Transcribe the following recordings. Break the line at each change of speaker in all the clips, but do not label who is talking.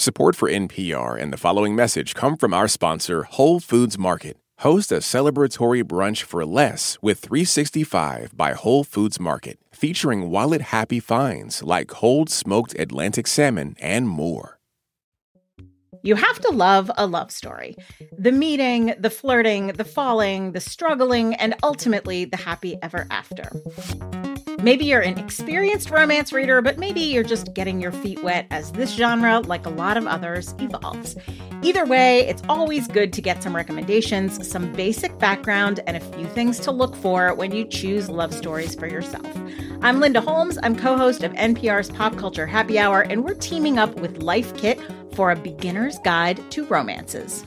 Support for NPR and the following message come from our sponsor, Whole Foods Market. Host a celebratory brunch for less with 365 by Whole Foods Market, featuring wallet happy finds like cold smoked Atlantic salmon and more.
You have to love a love story. The meeting, the flirting, the falling, the struggling, and ultimately the happy ever after. Maybe you're an experienced romance reader, but maybe you're just getting your feet wet as this genre, like a lot of others, evolves. Either way, it's always good to get some recommendations, some basic background, and a few things to look for when you choose love stories for yourself. I'm Linda Holmes. I'm co host of NPR's Pop Culture Happy Hour, and we're teaming up with Life Kit for a beginner's guide to romances.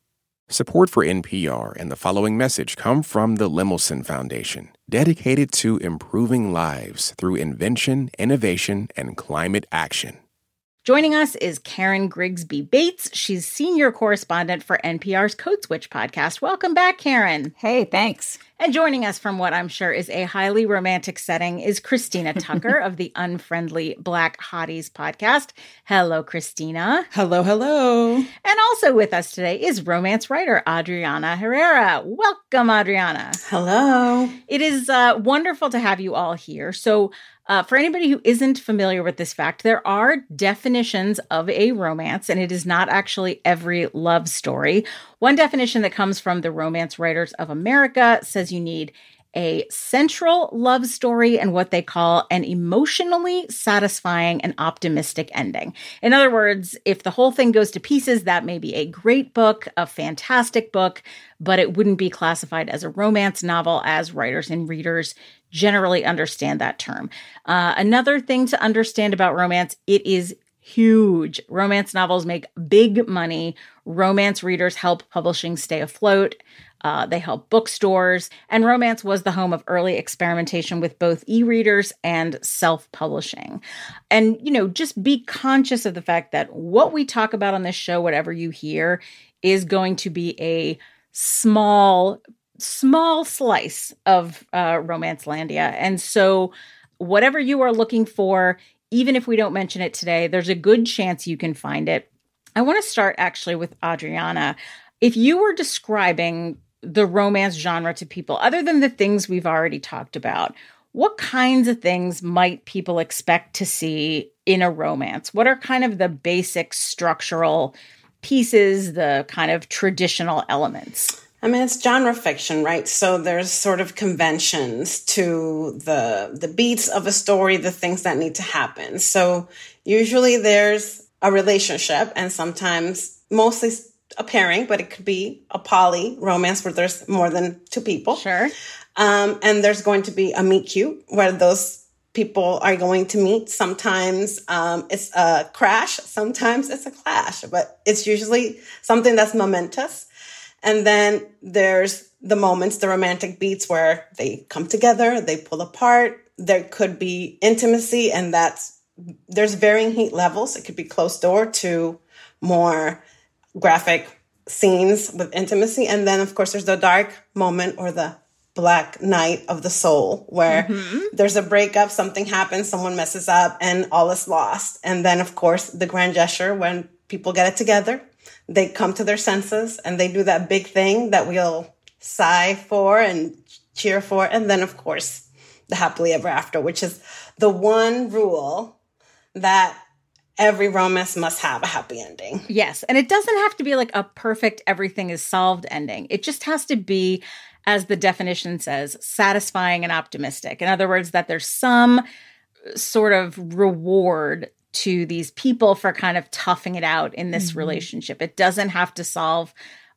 Support for NPR and the following message come from the Lemelson Foundation, dedicated to improving lives through invention, innovation, and climate action.
Joining us is Karen Grigsby Bates. She's senior correspondent for NPR's Code Switch podcast. Welcome back, Karen. Hey, thanks. And joining us from what I'm sure is a highly romantic setting is Christina Tucker of the Unfriendly Black Hotties podcast. Hello, Christina.
Hello, hello.
And also with us today is romance writer Adriana Herrera. Welcome, Adriana.
Hello.
It is uh, wonderful to have you all here. So uh, for anybody who isn't familiar with this fact, there are definitions of a romance, and it is not actually every love story. One definition that comes from the Romance Writers of America says you need a central love story and what they call an emotionally satisfying and optimistic ending. In other words, if the whole thing goes to pieces, that may be a great book, a fantastic book, but it wouldn't be classified as a romance novel, as writers and readers generally understand that term. Uh, another thing to understand about romance it is huge. Romance novels make big money. Romance readers help publishing stay afloat. Uh, they helped bookstores, and romance was the home of early experimentation with both e readers and self publishing. And, you know, just be conscious of the fact that what we talk about on this show, whatever you hear, is going to be a small, small slice of uh, Romancelandia. And so, whatever you are looking for, even if we don't mention it today, there's a good chance you can find it. I want to start actually with Adriana. If you were describing the romance genre to people, other than the things we've already talked about, what kinds of things might people expect to see in a romance? What are kind of the basic structural pieces, the kind of traditional elements?
I mean, it's genre fiction, right? So there's sort of conventions to the the beats of a story, the things that need to happen. So usually there's a relationship, and sometimes, mostly a pairing, but it could be a poly romance where there's more than two people.
Sure.
Um, and there's going to be a meet cute where those people are going to meet. Sometimes um, it's a crash, sometimes it's a clash, but it's usually something that's momentous. And then there's the moments, the romantic beats where they come together, they pull apart. There could be intimacy, and that's there's varying heat levels. It could be closed door to more graphic scenes with intimacy. And then, of course, there's the dark moment or the black night of the soul where mm-hmm. there's a breakup, something happens, someone messes up, and all is lost. And then, of course, the grand gesture when people get it together, they come to their senses and they do that big thing that we all sigh for and cheer for. And then, of course, the happily ever after, which is the one rule that every romance must have a happy ending.
Yes. And it doesn't have to be like a perfect everything is solved ending. It just has to be, as the definition says, satisfying and optimistic. In other words, that there's some uh, sort of reward to these people for kind of toughing it out in this mm-hmm. relationship. It doesn't have to solve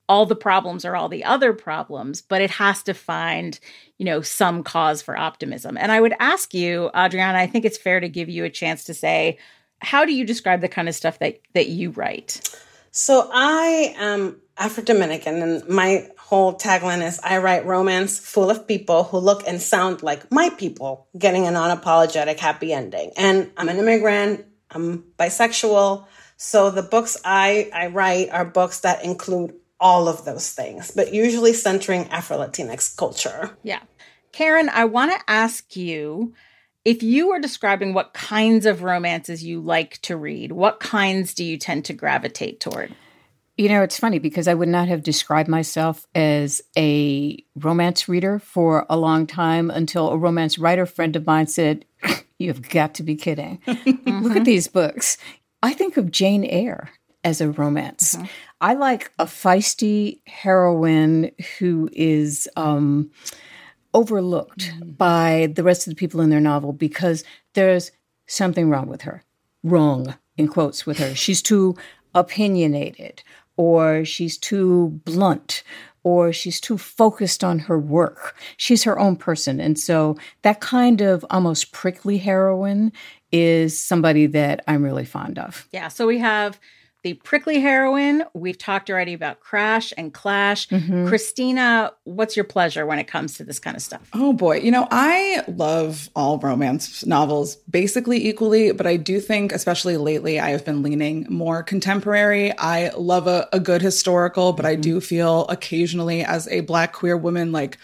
all the problems or all the other problems, but it has to find, you know, some cause for optimism. And I would ask you, Adriana, I think it's fair to give you a chance to say how do you describe the kind of stuff that that you write?
So I am Afro Dominican, and my whole tagline is I write romance full of people who look and sound like my people, getting an unapologetic apologetic happy ending. And I'm an immigrant, I'm bisexual. So the books I, I write are books that include all of those things, but usually centering Afro Latinx culture.
Yeah. Karen, I want to ask you if you were describing what kinds of romances you like to read, what kinds do you tend to gravitate toward?
You know, it's funny because I would not have described myself as a romance reader for a long time until a romance writer friend of mine said, You've got to be kidding. mm-hmm. Look at these books. I think of Jane Eyre as a romance. Mm-hmm. I like a feisty heroine who is. Um, mm-hmm overlooked mm-hmm. by the rest of the people in their novel because there's something wrong with her. Wrong, in quotes, with her. She's too opinionated, or she's too blunt, or she's too focused on her work. She's her own person. And so that kind of almost prickly heroine is somebody that I'm really fond of.
Yeah. So we have the prickly heroine. We've talked already about crash and clash. Mm-hmm. Christina, what's your pleasure when it comes to this kind of stuff?
Oh boy. You know, I love all romance novels basically equally, but I do think, especially lately, I have been leaning more contemporary. I love a, a good historical, but I mm-hmm. do feel occasionally as a black queer woman, like,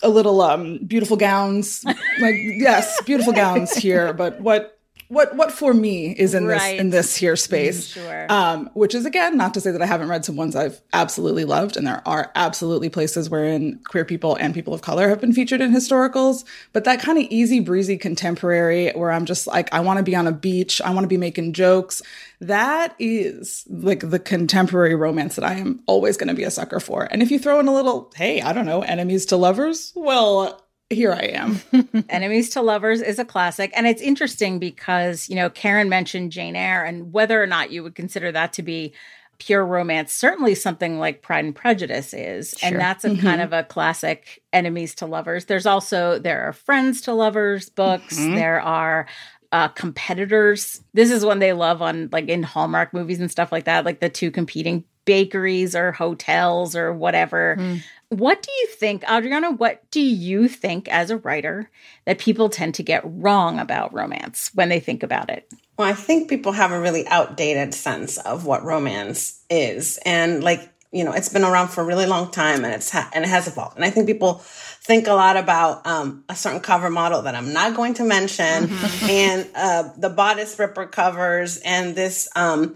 a little um beautiful gowns like yes beautiful gowns here but what what what for me is in right. this in this here mm, space. Sure. Um, which is again not to say that I haven't read some ones I've absolutely loved, and there are absolutely places wherein queer people and people of color have been featured in historicals. But that kind of easy breezy contemporary, where I'm just like, I want to be on a beach, I want to be making jokes. That is like the contemporary romance that I am always going to be a sucker for. And if you throw in a little, hey, I don't know, enemies to lovers, well, here I am.
Enemies to Lovers is a classic. And it's interesting because, you know, Karen mentioned Jane Eyre and whether or not you would consider that to be pure romance, certainly something like Pride and Prejudice is. Sure. And that's a mm-hmm. kind of a classic enemies to lovers. There's also, there are friends to lovers books. Mm-hmm. There are uh, competitors. This is one they love on like in Hallmark movies and stuff like that, like the two competing bakeries or hotels or whatever. Mm. What do you think, Adriana? What do you think as a writer that people tend to get wrong about romance when they think about it?
Well, I think people have a really outdated sense of what romance is. And like, you know, it's been around for a really long time and it's ha- and it has evolved. And I think people think a lot about um, a certain cover model that I'm not going to mention mm-hmm. and uh, the bodice ripper covers and this um,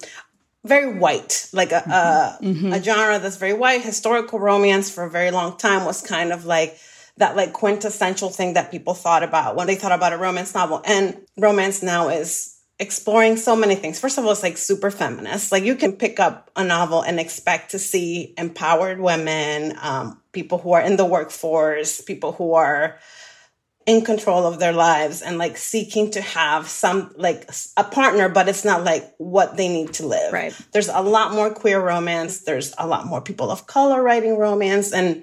very white, like a mm-hmm. A, mm-hmm. a, genre that's very white. Historical romance for a very long time was kind of like that like quintessential thing that people thought about when they thought about a romance novel. And romance now is exploring so many things. First of all, it's like super feminist. Like you can pick up a novel and expect to see empowered women, um, people who are in the workforce, people who are in control of their lives and like seeking to have some like a partner but it's not like what they need to live
right
there's a lot more queer romance there's a lot more people of color writing romance and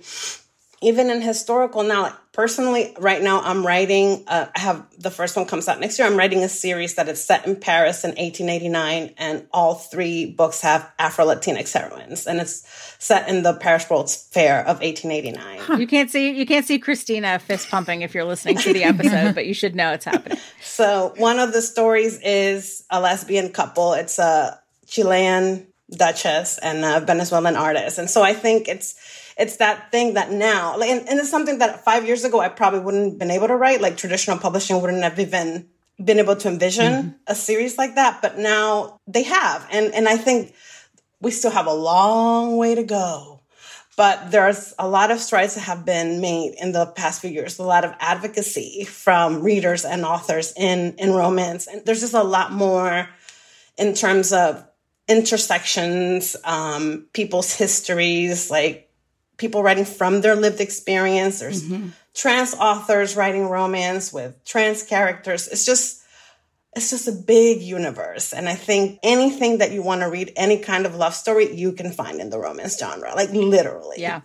even in historical now personally, right now I'm writing, uh, I have the first one comes out next year. I'm writing a series that is set in Paris in 1889, and all three books have Afro Latinx heroines, and it's set in the Paris World's Fair of 1889. Huh. You can't see you
can't see Christina fist pumping if you're listening to the episode, but you should know it's happening.
So one of the stories is a lesbian couple. It's a Chilean duchess and a Venezuelan artist, and so I think it's it's that thing that now, like, and, and it's something that five years ago I probably wouldn't have been able to write. Like traditional publishing wouldn't have even been able to envision mm-hmm. a series like that, but now they have, and and I think we still have a long way to go. But there's a lot of strides that have been made in the past few years, a lot of advocacy from readers and authors in, in romance. And there's just a lot more in terms of intersections, um, people's histories, like people writing from their lived experience. There's mm-hmm. trans authors writing romance with trans characters. It's just it's just a big universe. And I think anything that you want to read, any kind of love story, you can find in the romance genre, like literally.
Yeah.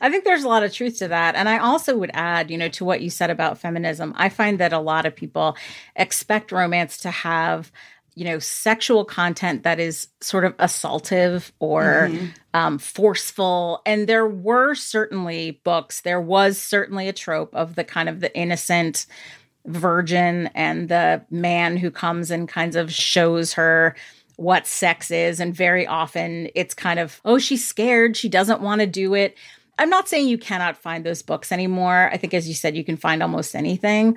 I think there's a lot of truth to that. And I also would add, you know, to what you said about feminism, I find that a lot of people expect romance to have you know sexual content that is sort of assaultive or mm-hmm. um, forceful and there were certainly books there was certainly a trope of the kind of the innocent virgin and the man who comes and kind of shows her what sex is and very often it's kind of oh she's scared she doesn't want to do it i'm not saying you cannot find those books anymore i think as you said you can find almost anything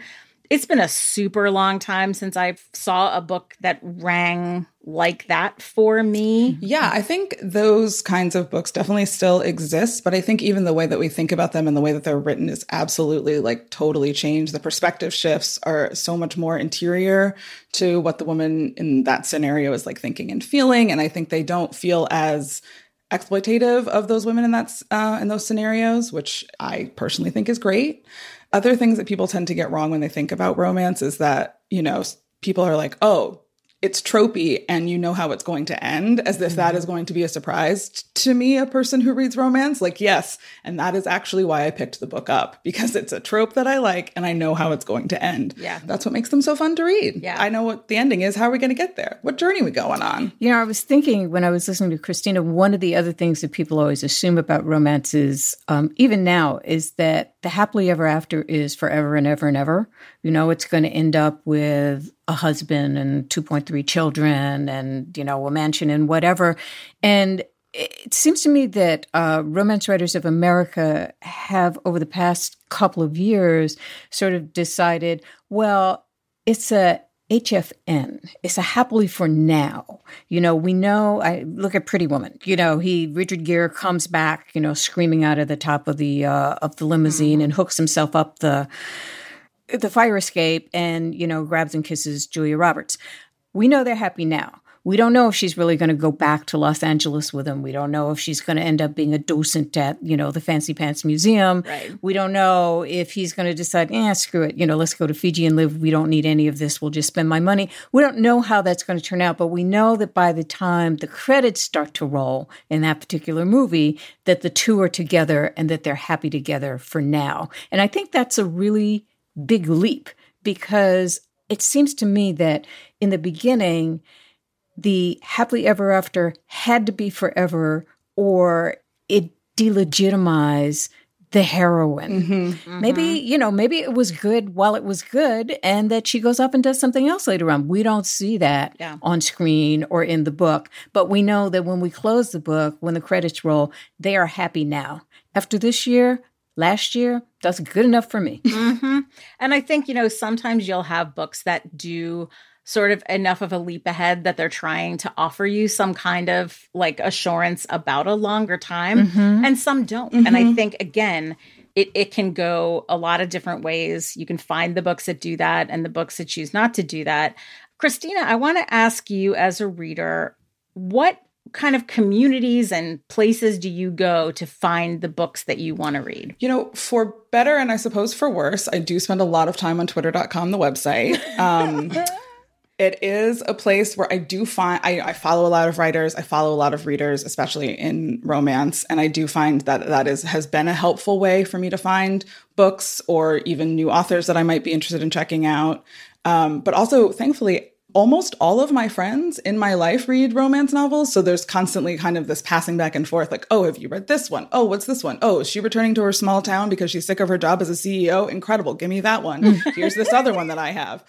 it's been a super long time since I saw a book that rang like that for me.
Yeah, I think those kinds of books definitely still exist, but I think even the way that we think about them and the way that they're written is absolutely like totally changed. The perspective shifts are so much more interior to what the woman in that scenario is like thinking and feeling, and I think they don't feel as exploitative of those women in that uh, in those scenarios, which I personally think is great. Other things that people tend to get wrong when they think about romance is that, you know, people are like, oh, it's tropey and you know how it's going to end as if that mm-hmm. is going to be a surprise to me a person who reads romance like yes and that is actually why i picked the book up because it's a trope that i like and i know how it's going to end
yeah
that's what makes them so fun to read
yeah
i know what the ending is how are we going to get there what journey we going on
you know i was thinking when i was listening to christina one of the other things that people always assume about romances um, even now is that the happily ever after is forever and ever and ever you know it's going to end up with a husband and 2.3 children and, you know, a mansion and whatever. And it seems to me that uh, romance writers of America have, over the past couple of years, sort of decided, well, it's a HFN. It's a happily for now. You know, we know. I look at Pretty Woman. You know, he Richard Gere comes back. You know, screaming out of the top of the uh, of the limousine mm-hmm. and hooks himself up the the fire escape and, you know, grabs and kisses Julia Roberts. We know they're happy now. We don't know if she's really going to go back to Los Angeles with him. We don't know if she's going to end up being a docent at, you know, the Fancy Pants Museum. Right. We don't know if he's going to decide, yeah, screw it, you know, let's go to Fiji and live. We don't need any of this. We'll just spend my money. We don't know how that's going to turn out, but we know that by the time the credits start to roll in that particular movie, that the two are together and that they're happy together for now. And I think that's a really big leap because it seems to me that in the beginning, the happily ever after had to be forever or it delegitimize the heroine. Mm-hmm, mm-hmm. Maybe, you know, maybe it was good while it was good and that she goes off and does something else later on. We don't see that yeah. on screen or in the book, but we know that when we close the book, when the credits roll, they are happy now. After this year, last year, that's good enough for me. Mm-hmm.
And I think, you know, sometimes you'll have books that do sort of enough of a leap ahead that they're trying to offer you some kind of like assurance about a longer time mm-hmm. and some don't. Mm-hmm. And I mm-hmm. think again, it it can go a lot of different ways. You can find the books that do that and the books that choose not to do that. Christina, I want to ask you as a reader, what kind of communities and places do you go to find the books that you want to read?
You know, for better and I suppose for worse, I do spend a lot of time on twitter.com, the website. Um, it is a place where I do find, I, I, follow a lot of writers, I follow a lot of readers, especially in romance. And I do find that that is, has been a helpful way for me to find books or even new authors that I might be interested in checking out. Um, but also, thankfully, almost all of my friends in my life read romance novels. So there's constantly kind of this passing back and forth like, oh, have you read this one? Oh, what's this one? Oh, is she returning to her small town because she's sick of her job as a CEO? Incredible. Give me that one. Here's this other one that I have.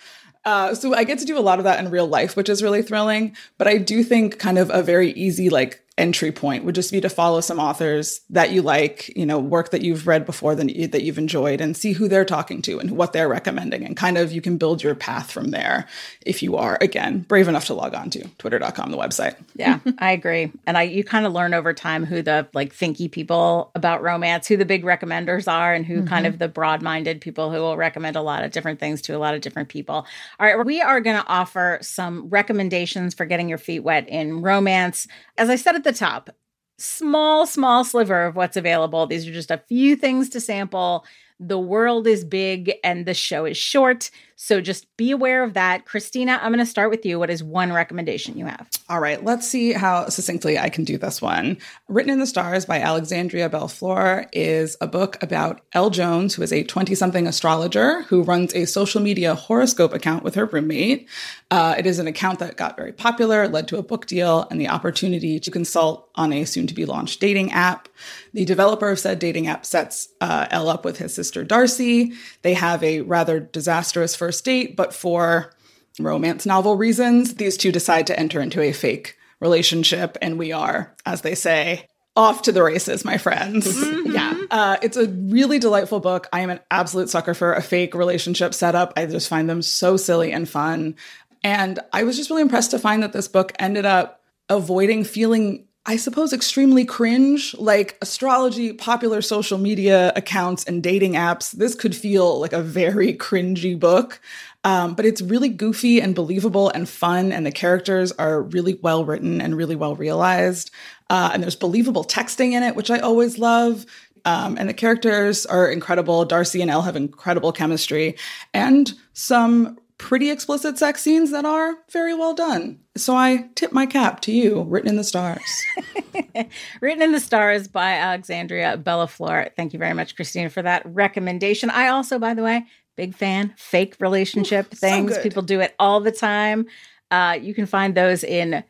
Uh, so I get to do a lot of that in real life, which is really thrilling. But I do think kind of a very easy, like, entry point would just be to follow some authors that you like, you know, work that you've read before that, you, that you've enjoyed and see who they're talking to and what they're recommending. And kind of you can build your path from there if you are, again, brave enough to log on to twitter.com, the website.
Yeah, I agree. And I, you kind of learn over time who the like thinky people about romance, who the big recommenders are and who mm-hmm. kind of the broad minded people who will recommend a lot of different things to a lot of different people. All right. We are going to offer some recommendations for getting your feet wet in romance. As I said at the the top. Small, small sliver of what's available. These are just a few things to sample. The world is big and the show is short. So just be aware of that. Christina, I'm going to start with you. What is one recommendation you have?
All right, let's see how succinctly I can do this one. Written in the Stars by Alexandria Bellefleur is a book about Elle Jones, who is a 20 something astrologer who runs a social media horoscope account with her roommate. Uh, it is an account that got very popular, led to a book deal, and the opportunity to consult on a soon to be launched dating app. The developer of said dating app sets uh, Elle up with his sister Darcy. They have a rather disastrous first first date, but for romance novel reasons, these two decide to enter into a fake relationship. And we are, as they say, off to the races, my friends. Mm-hmm. yeah. Uh, it's a really delightful book. I am an absolute sucker for a fake relationship setup. I just find them so silly and fun. And I was just really impressed to find that this book ended up avoiding feeling I suppose, extremely cringe, like astrology, popular social media accounts, and dating apps. This could feel like a very cringy book, um, but it's really goofy and believable and fun, and the characters are really well written and really well realized. Uh, and there's believable texting in it, which I always love. Um, and the characters are incredible. Darcy and Elle have incredible chemistry and some pretty explicit sex scenes that are very well done. So I tip my cap to you, Written in the Stars.
Written in the Stars by Alexandria Bellefleur. Thank you very much, Christina, for that recommendation. I also, by the way, big fan, fake relationship Ooh, things. So People do it all the time. Uh, you can find those in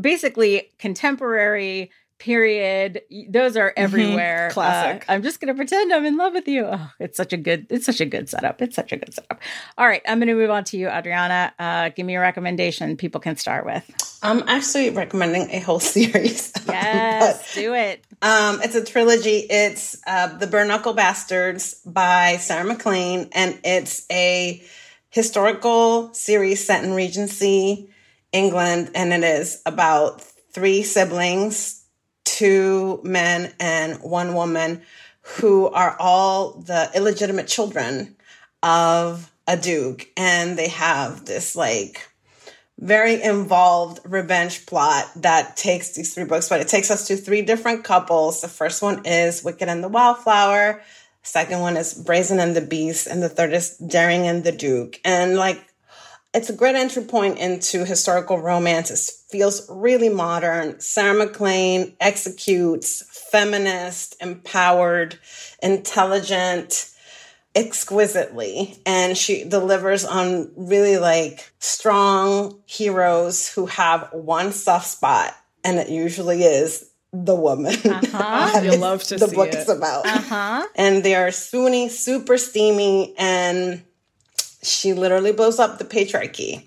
basically contemporary period those are mm-hmm. everywhere mm-hmm.
classic
uh, i'm just gonna pretend i'm in love with you oh, it's such a good it's such a good setup it's such a good setup all right i'm gonna move on to you adriana uh, give me a recommendation people can start with
i'm actually recommending a whole series
um, yes but, do it
um, it's a trilogy it's uh, the Bare Knuckle bastards by sarah MacLean and it's a historical series set in regency england and it is about three siblings two men and one woman who are all the illegitimate children of a duke. And they have this like very involved revenge plot that takes these three books, but it takes us to three different couples. The first one is Wicked and the Wildflower. Second one is Brazen and the Beast, and the third is Daring and the Duke. And like it's a great entry point into historical romance. It feels really modern. Sarah MacLean executes feminist, empowered, intelligent, exquisitely and she delivers on really like strong heroes who have one soft spot and it usually is the woman uh-huh.
you love to the book it. is about
uh-huh. and they are swoony, super steamy and she literally blows up the patriarchy.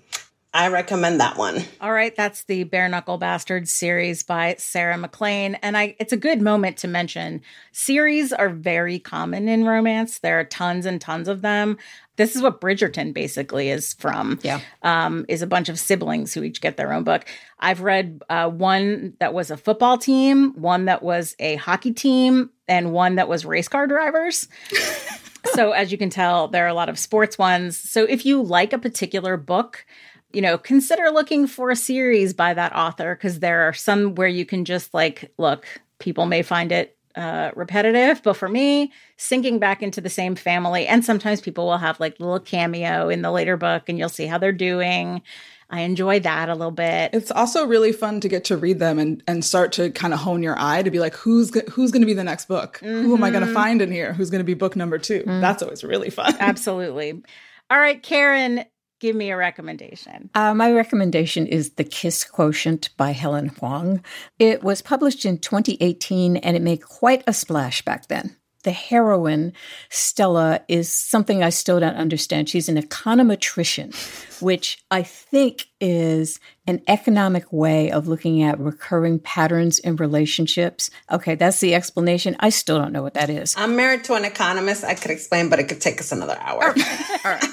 I recommend that one.
All right, that's the Bare Knuckle Bastards series by Sarah MacLean, and I it's a good moment to mention. Series are very common in romance. There are tons and tons of them. This is what Bridgerton basically is from.
Yeah, um,
is a bunch of siblings who each get their own book. I've read uh, one that was a football team, one that was a hockey team, and one that was race car drivers. so as you can tell, there are a lot of sports ones. So if you like a particular book, you know, consider looking for a series by that author because there are some where you can just like, look, people may find it uh, repetitive, but for me, sinking back into the same family. And sometimes people will have like little cameo in the later book and you'll see how they're doing. I enjoy that a little bit.
It's also really fun to get to read them and and start to kind of hone your eye to be like who's who's going to be the next book? Mm-hmm. Who am I going to mm-hmm. find in here? Who's going to be book number 2? Mm-hmm. That's always really fun.
Absolutely. All right, Karen, give me a recommendation.
Uh, my recommendation is The Kiss Quotient by Helen Hoang. It was published in 2018 and it made quite a splash back then the heroine, Stella, is something I still don't understand. She's an econometrician, which I think is an economic way of looking at recurring patterns in relationships. Okay, that's the explanation. I still don't know what that is.
I'm married to an economist. I could explain, but it could take us another hour. All right.
All right.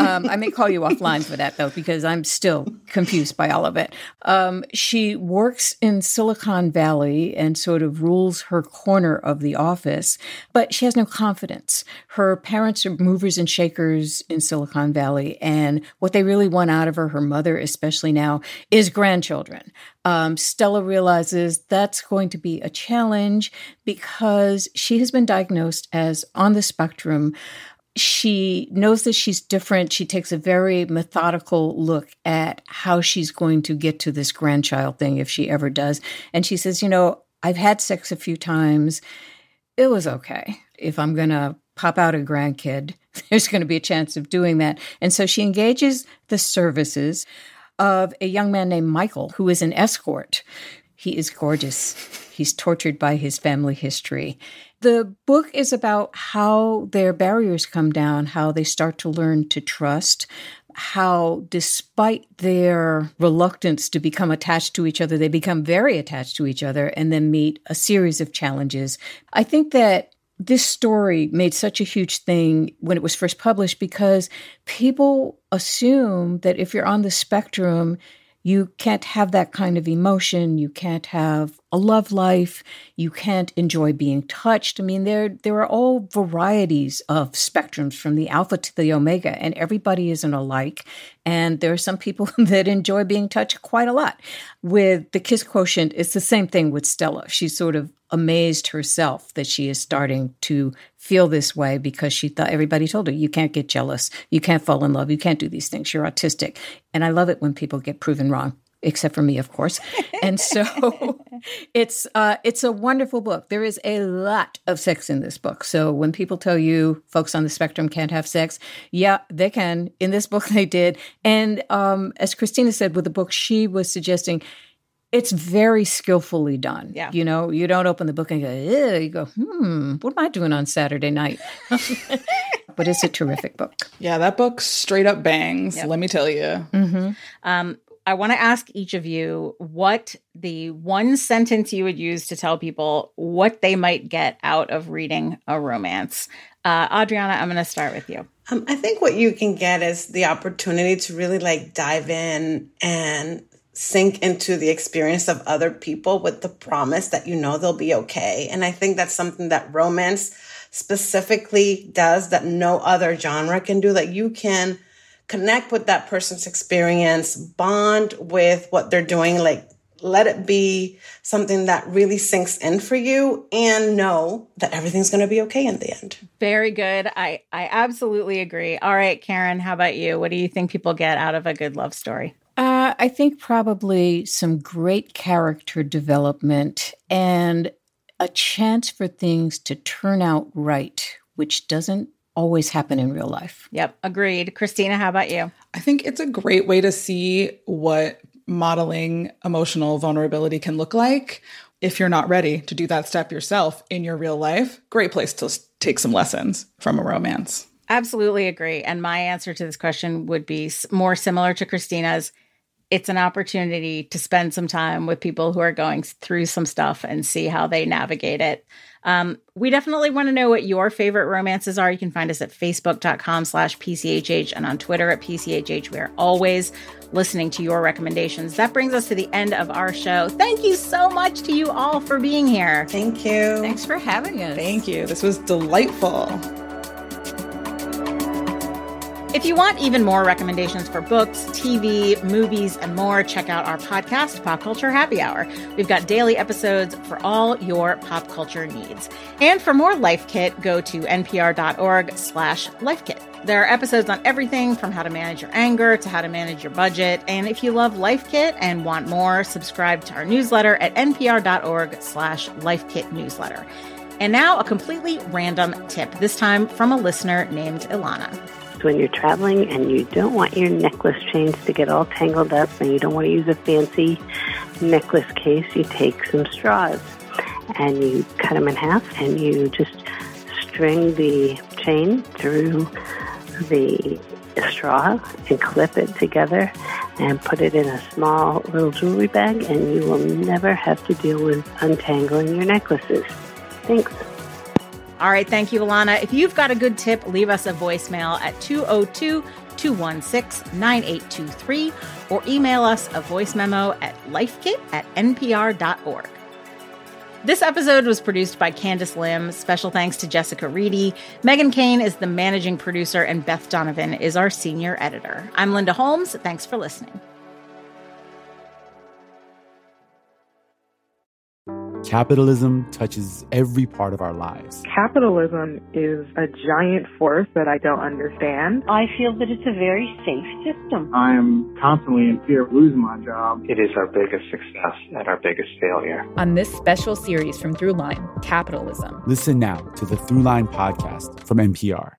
Um, I may call you offline for that though, because I'm still confused by all of it. Um, she works in Silicon Valley and sort of rules her corner of the office, but she has no confidence. Her parents are movers and shakers in Silicon Valley, and what they really want out of her, her mother especially now, is grandchildren. Um, Stella realizes that's going to be a challenge because she has been diagnosed as on the spectrum she knows that she's different. She takes a very methodical look at how she's going to get to this grandchild thing if she ever does. And she says, You know, I've had sex a few times. It was okay. If I'm going to pop out a grandkid, there's going to be a chance of doing that. And so she engages the services of a young man named Michael, who is an escort. He is gorgeous. He's tortured by his family history the book is about how their barriers come down, how they start to learn to trust, how, despite their reluctance to become attached to each other, they become very attached to each other and then meet a series of challenges. I think that this story made such a huge thing when it was first published because people assume that if you're on the spectrum, you can't have that kind of emotion you can't have a love life you can't enjoy being touched i mean there there are all varieties of spectrums from the alpha to the omega and everybody isn't alike and there are some people that enjoy being touched quite a lot with the kiss quotient it's the same thing with stella she's sort of amazed herself that she is starting to feel this way because she thought everybody told her, you can't get jealous, you can't fall in love, you can't do these things, you're autistic. And I love it when people get proven wrong. Except for me, of course, and so it's uh, it's a wonderful book. There is a lot of sex in this book. So when people tell you folks on the spectrum can't have sex, yeah, they can. In this book, they did. And um, as Christina said, with the book she was suggesting, it's very skillfully done.
Yeah.
You know, you don't open the book and go, you go, hmm, what am I doing on Saturday night? but it's a terrific book.
Yeah, that book straight up bangs, yep. let me tell you. Mm-hmm.
Um, I want to ask each of you what the one sentence you would use to tell people what they might get out of reading a romance. Uh, Adriana, I'm going to start with you.
Um, I think what you can get is the opportunity to really like dive in and sink into the experience of other people with the promise that you know they'll be okay. And I think that's something that romance specifically does that no other genre can do, that you can connect with that person's experience, bond with what they're doing, like let it be something that really sinks in for you and know that everything's going to be okay in the end.
Very good. I I absolutely agree. All right, Karen, how about you? What do you think people get out of a good love story?
Uh, I think probably some great character development and a chance for things to turn out right, which doesn't always happen in real life.
Yep, agreed. Christina, how about you?
I think it's a great way to see what modeling emotional vulnerability can look like. If you're not ready to do that step yourself in your real life, great place to take some lessons from a romance.
Absolutely agree. And my answer to this question would be more similar to Christina's it's an opportunity to spend some time with people who are going through some stuff and see how they navigate it. Um, we definitely want to know what your favorite romances are. You can find us at facebook.com slash PCHH and on Twitter at PCHH. We are always listening to your recommendations. That brings us to the end of our show. Thank you so much to you all for being here.
Thank you.
Thanks for having us.
Thank you. This was delightful.
If you want even more recommendations for books, TV, movies, and more, check out our podcast, Pop Culture Happy Hour. We've got daily episodes for all your pop culture needs. And for more Life Kit, go to npr.org slash lifekit. There are episodes on everything from how to manage your anger to how to manage your budget. And if you love Life Kit and want more, subscribe to our newsletter at npr.org slash lifekit newsletter. And now a completely random tip, this time from a listener named Ilana
when you're traveling and you don't want your necklace chains to get all tangled up and you don't want to use a fancy necklace case, you take some straws and you cut them in half and you just string the chain through the straw and clip it together and put it in a small little jewelry bag and you will never have to deal with untangling your necklaces. Thanks.
All right. Thank you, Alana. If you've got a good tip, leave us a voicemail at 202 216 9823 or email us a voice memo at lifekit at npr.org. This episode was produced by Candice Lim. Special thanks to Jessica Reedy. Meghan Keane is the managing producer, and Beth Donovan is our senior editor. I'm Linda Holmes. Thanks for listening.
Capitalism touches every part of our lives.
Capitalism is a giant force that I don't understand.
I feel that it's a very safe system.
I am constantly in fear of losing my job.
It is our biggest success and our biggest failure.
On this special series from Throughline, Capitalism.
Listen now to the Throughline podcast from NPR.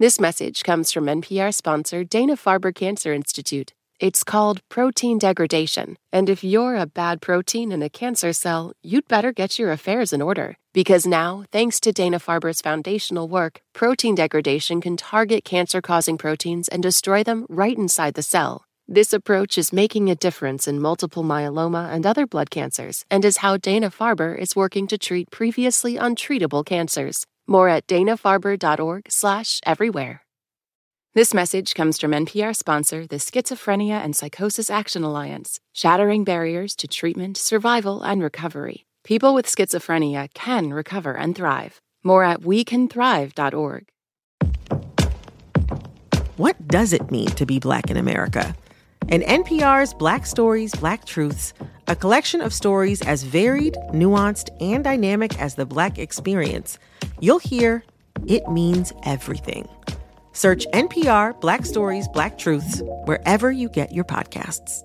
This message comes from NPR sponsor Dana Farber Cancer Institute. It's called protein degradation, and if you're a bad protein in a cancer cell, you'd better get your affairs in order. Because now, thanks to Dana Farber's foundational work, protein degradation can target cancer causing proteins and destroy them right inside the cell. This approach is making a difference in multiple myeloma and other blood cancers, and is how Dana Farber is working to treat previously untreatable cancers. More at danafarber.org/slash everywhere. This message comes from NPR sponsor, the Schizophrenia and Psychosis Action Alliance, shattering barriers to treatment, survival, and recovery. People with schizophrenia can recover and thrive. More at wecanthrive.org.
What does it mean to be Black in America? In NPR's Black Stories, Black Truths, a collection of stories as varied, nuanced, and dynamic as the Black experience, you'll hear it means everything. Search NPR Black Stories, Black Truths wherever you get your podcasts.